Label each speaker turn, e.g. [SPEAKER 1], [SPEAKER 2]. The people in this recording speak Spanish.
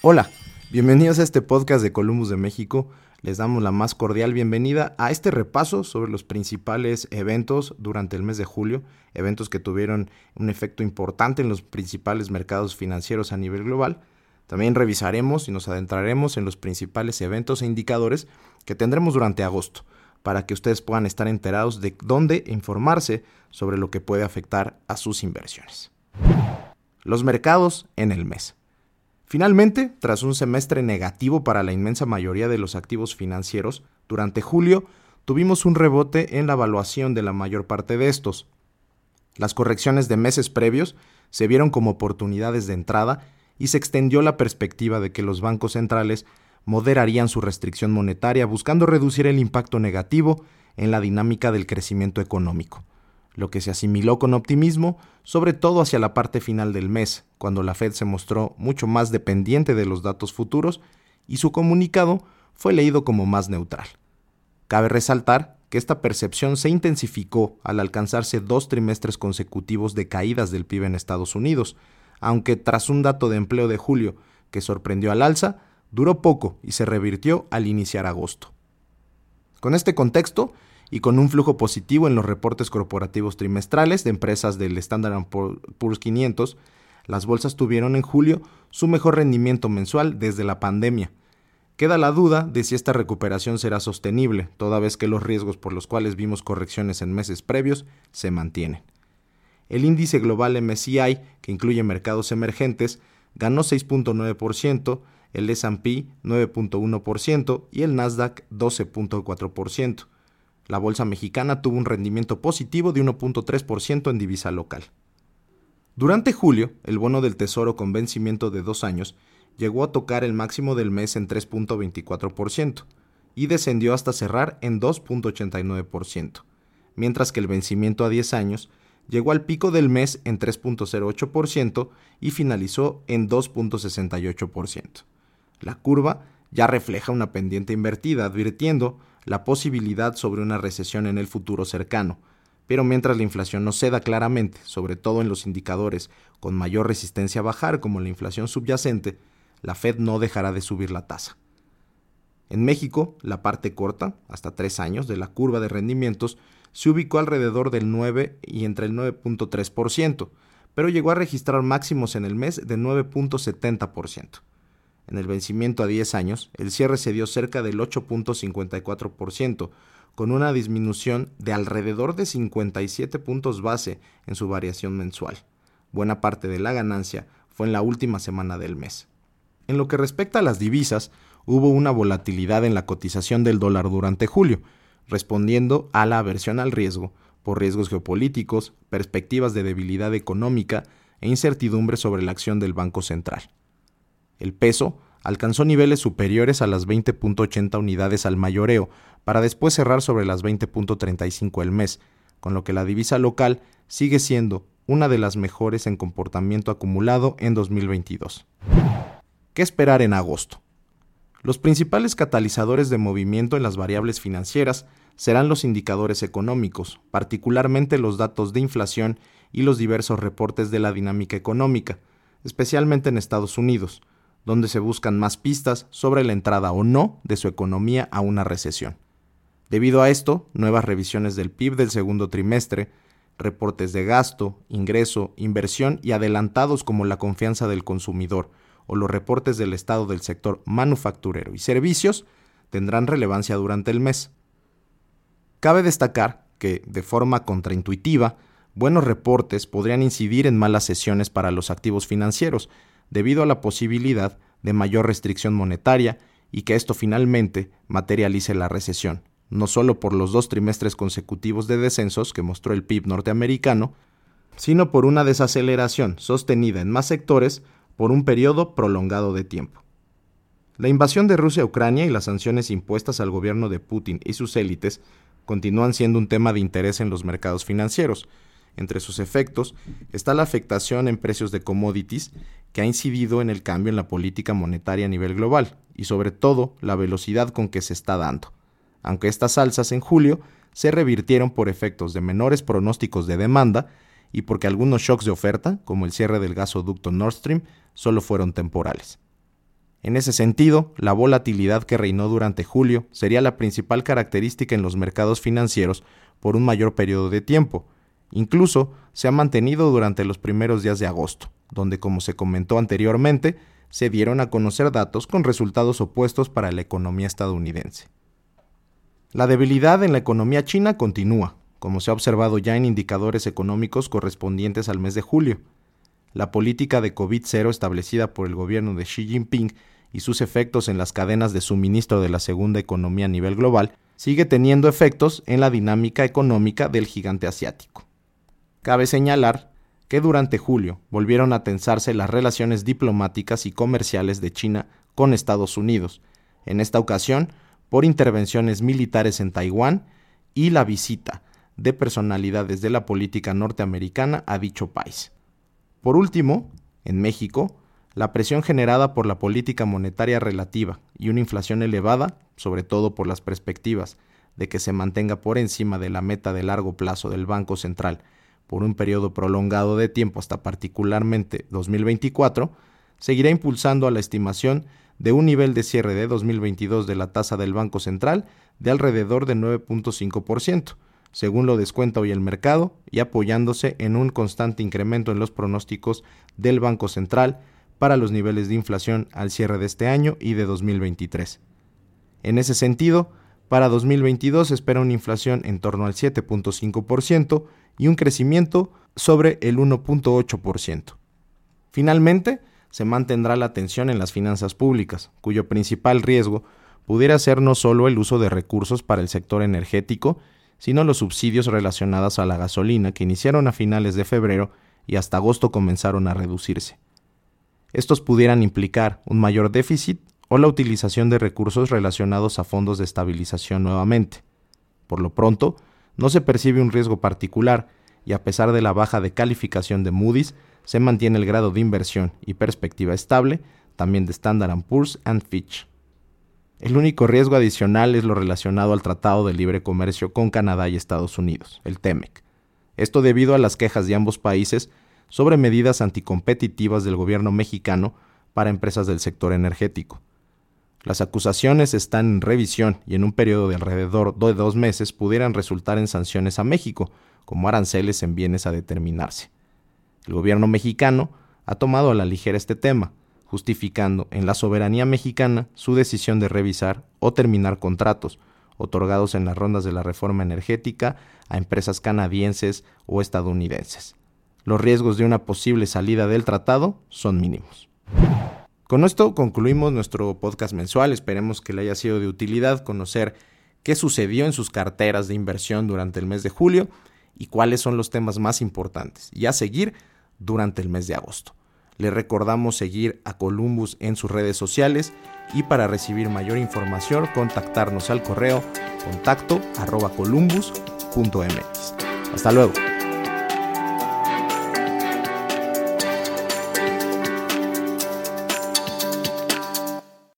[SPEAKER 1] Hola, bienvenidos a este podcast de Columbus de México. Les damos la más cordial bienvenida a este repaso sobre los principales eventos durante el mes de julio, eventos que tuvieron un efecto importante en los principales mercados financieros a nivel global. También revisaremos y nos adentraremos en los principales eventos e indicadores que tendremos durante agosto, para que ustedes puedan estar enterados de dónde informarse sobre lo que puede afectar a sus inversiones. Los mercados en el mes. Finalmente, tras un semestre negativo para la inmensa mayoría de los activos financieros, durante julio tuvimos un rebote en la evaluación de la mayor parte de estos. Las correcciones de meses previos se vieron como oportunidades de entrada y se extendió la perspectiva de que los bancos centrales moderarían su restricción monetaria buscando reducir el impacto negativo en la dinámica del crecimiento económico lo que se asimiló con optimismo, sobre todo hacia la parte final del mes, cuando la Fed se mostró mucho más dependiente de los datos futuros y su comunicado fue leído como más neutral. Cabe resaltar que esta percepción se intensificó al alcanzarse dos trimestres consecutivos de caídas del PIB en Estados Unidos, aunque tras un dato de empleo de julio que sorprendió al alza, duró poco y se revirtió al iniciar agosto. Con este contexto, y con un flujo positivo en los reportes corporativos trimestrales de empresas del Standard Poor's 500, las bolsas tuvieron en julio su mejor rendimiento mensual desde la pandemia. Queda la duda de si esta recuperación será sostenible, toda vez que los riesgos por los cuales vimos correcciones en meses previos se mantienen. El índice global MSCI, que incluye mercados emergentes, ganó 6.9%, el S&P 9.1% y el Nasdaq 12.4%. La bolsa mexicana tuvo un rendimiento positivo de 1.3% en divisa local. Durante julio, el bono del Tesoro con vencimiento de dos años llegó a tocar el máximo del mes en 3.24% y descendió hasta cerrar en 2.89%, mientras que el vencimiento a 10 años llegó al pico del mes en 3.08% y finalizó en 2.68%. La curva ya refleja una pendiente invertida, advirtiendo la posibilidad sobre una recesión en el futuro cercano, pero mientras la inflación no ceda claramente, sobre todo en los indicadores con mayor resistencia a bajar como la inflación subyacente, la Fed no dejará de subir la tasa. En México, la parte corta, hasta tres años, de la curva de rendimientos se ubicó alrededor del 9 y entre el 9.3%, pero llegó a registrar máximos en el mes de 9.70%. En el vencimiento a 10 años, el cierre se dio cerca del 8.54%, con una disminución de alrededor de 57 puntos base en su variación mensual. Buena parte de la ganancia fue en la última semana del mes. En lo que respecta a las divisas, hubo una volatilidad en la cotización del dólar durante julio, respondiendo a la aversión al riesgo por riesgos geopolíticos, perspectivas de debilidad económica e incertidumbre sobre la acción del Banco Central. El peso alcanzó niveles superiores a las 20.80 unidades al mayoreo, para después cerrar sobre las 20.35 el mes, con lo que la divisa local sigue siendo una de las mejores en comportamiento acumulado en 2022. ¿Qué esperar en agosto? Los principales catalizadores de movimiento en las variables financieras serán los indicadores económicos, particularmente los datos de inflación y los diversos reportes de la dinámica económica, especialmente en Estados Unidos, donde se buscan más pistas sobre la entrada o no de su economía a una recesión. Debido a esto, nuevas revisiones del PIB del segundo trimestre, reportes de gasto, ingreso, inversión y adelantados como la confianza del consumidor o los reportes del estado del sector manufacturero y servicios tendrán relevancia durante el mes. Cabe destacar que, de forma contraintuitiva, buenos reportes podrían incidir en malas sesiones para los activos financieros, debido a la posibilidad de mayor restricción monetaria y que esto finalmente materialice la recesión, no solo por los dos trimestres consecutivos de descensos que mostró el PIB norteamericano, sino por una desaceleración sostenida en más sectores por un periodo prolongado de tiempo. La invasión de Rusia a Ucrania y las sanciones impuestas al gobierno de Putin y sus élites continúan siendo un tema de interés en los mercados financieros, entre sus efectos está la afectación en precios de commodities que ha incidido en el cambio en la política monetaria a nivel global y sobre todo la velocidad con que se está dando. Aunque estas alzas en julio se revirtieron por efectos de menores pronósticos de demanda y porque algunos shocks de oferta, como el cierre del gasoducto Nord Stream, solo fueron temporales. En ese sentido, la volatilidad que reinó durante julio sería la principal característica en los mercados financieros por un mayor periodo de tiempo. Incluso se ha mantenido durante los primeros días de agosto, donde, como se comentó anteriormente, se dieron a conocer datos con resultados opuestos para la economía estadounidense. La debilidad en la economía china continúa, como se ha observado ya en indicadores económicos correspondientes al mes de julio. La política de COVID-0 establecida por el gobierno de Xi Jinping y sus efectos en las cadenas de suministro de la segunda economía a nivel global sigue teniendo efectos en la dinámica económica del gigante asiático. Cabe señalar que durante julio volvieron a tensarse las relaciones diplomáticas y comerciales de China con Estados Unidos, en esta ocasión por intervenciones militares en Taiwán y la visita de personalidades de la política norteamericana a dicho país. Por último, en México, la presión generada por la política monetaria relativa y una inflación elevada, sobre todo por las perspectivas de que se mantenga por encima de la meta de largo plazo del Banco Central por un periodo prolongado de tiempo hasta particularmente 2024, seguirá impulsando a la estimación de un nivel de cierre de 2022 de la tasa del Banco Central de alrededor de 9.5%, según lo descuenta hoy el mercado, y apoyándose en un constante incremento en los pronósticos del Banco Central para los niveles de inflación al cierre de este año y de 2023. En ese sentido, para 2022 se espera una inflación en torno al 7.5% y un crecimiento sobre el 1.8%. Finalmente, se mantendrá la atención en las finanzas públicas, cuyo principal riesgo pudiera ser no solo el uso de recursos para el sector energético, sino los subsidios relacionados a la gasolina que iniciaron a finales de febrero y hasta agosto comenzaron a reducirse. Estos pudieran implicar un mayor déficit o la utilización de recursos relacionados a fondos de estabilización nuevamente. Por lo pronto, no se percibe un riesgo particular y a pesar de la baja de calificación de Moody's, se mantiene el grado de inversión y perspectiva estable, también de Standard Poor's and Fitch. El único riesgo adicional es lo relacionado al Tratado de Libre Comercio con Canadá y Estados Unidos, el TEMEC. Esto debido a las quejas de ambos países sobre medidas anticompetitivas del gobierno mexicano para empresas del sector energético. Las acusaciones están en revisión y en un periodo de alrededor de dos meses pudieran resultar en sanciones a México, como aranceles en bienes a determinarse. El gobierno mexicano ha tomado a la ligera este tema, justificando en la soberanía mexicana su decisión de revisar o terminar contratos otorgados en las rondas de la reforma energética a empresas canadienses o estadounidenses. Los riesgos de una posible salida del tratado son mínimos. Con esto concluimos nuestro podcast mensual. Esperemos que le haya sido de utilidad conocer qué sucedió en sus carteras de inversión durante el mes de julio y cuáles son los temas más importantes y a seguir durante el mes de agosto. Le recordamos seguir a Columbus en sus redes sociales y para recibir mayor información contactarnos al correo contacto arroba columbus.mx. Hasta luego.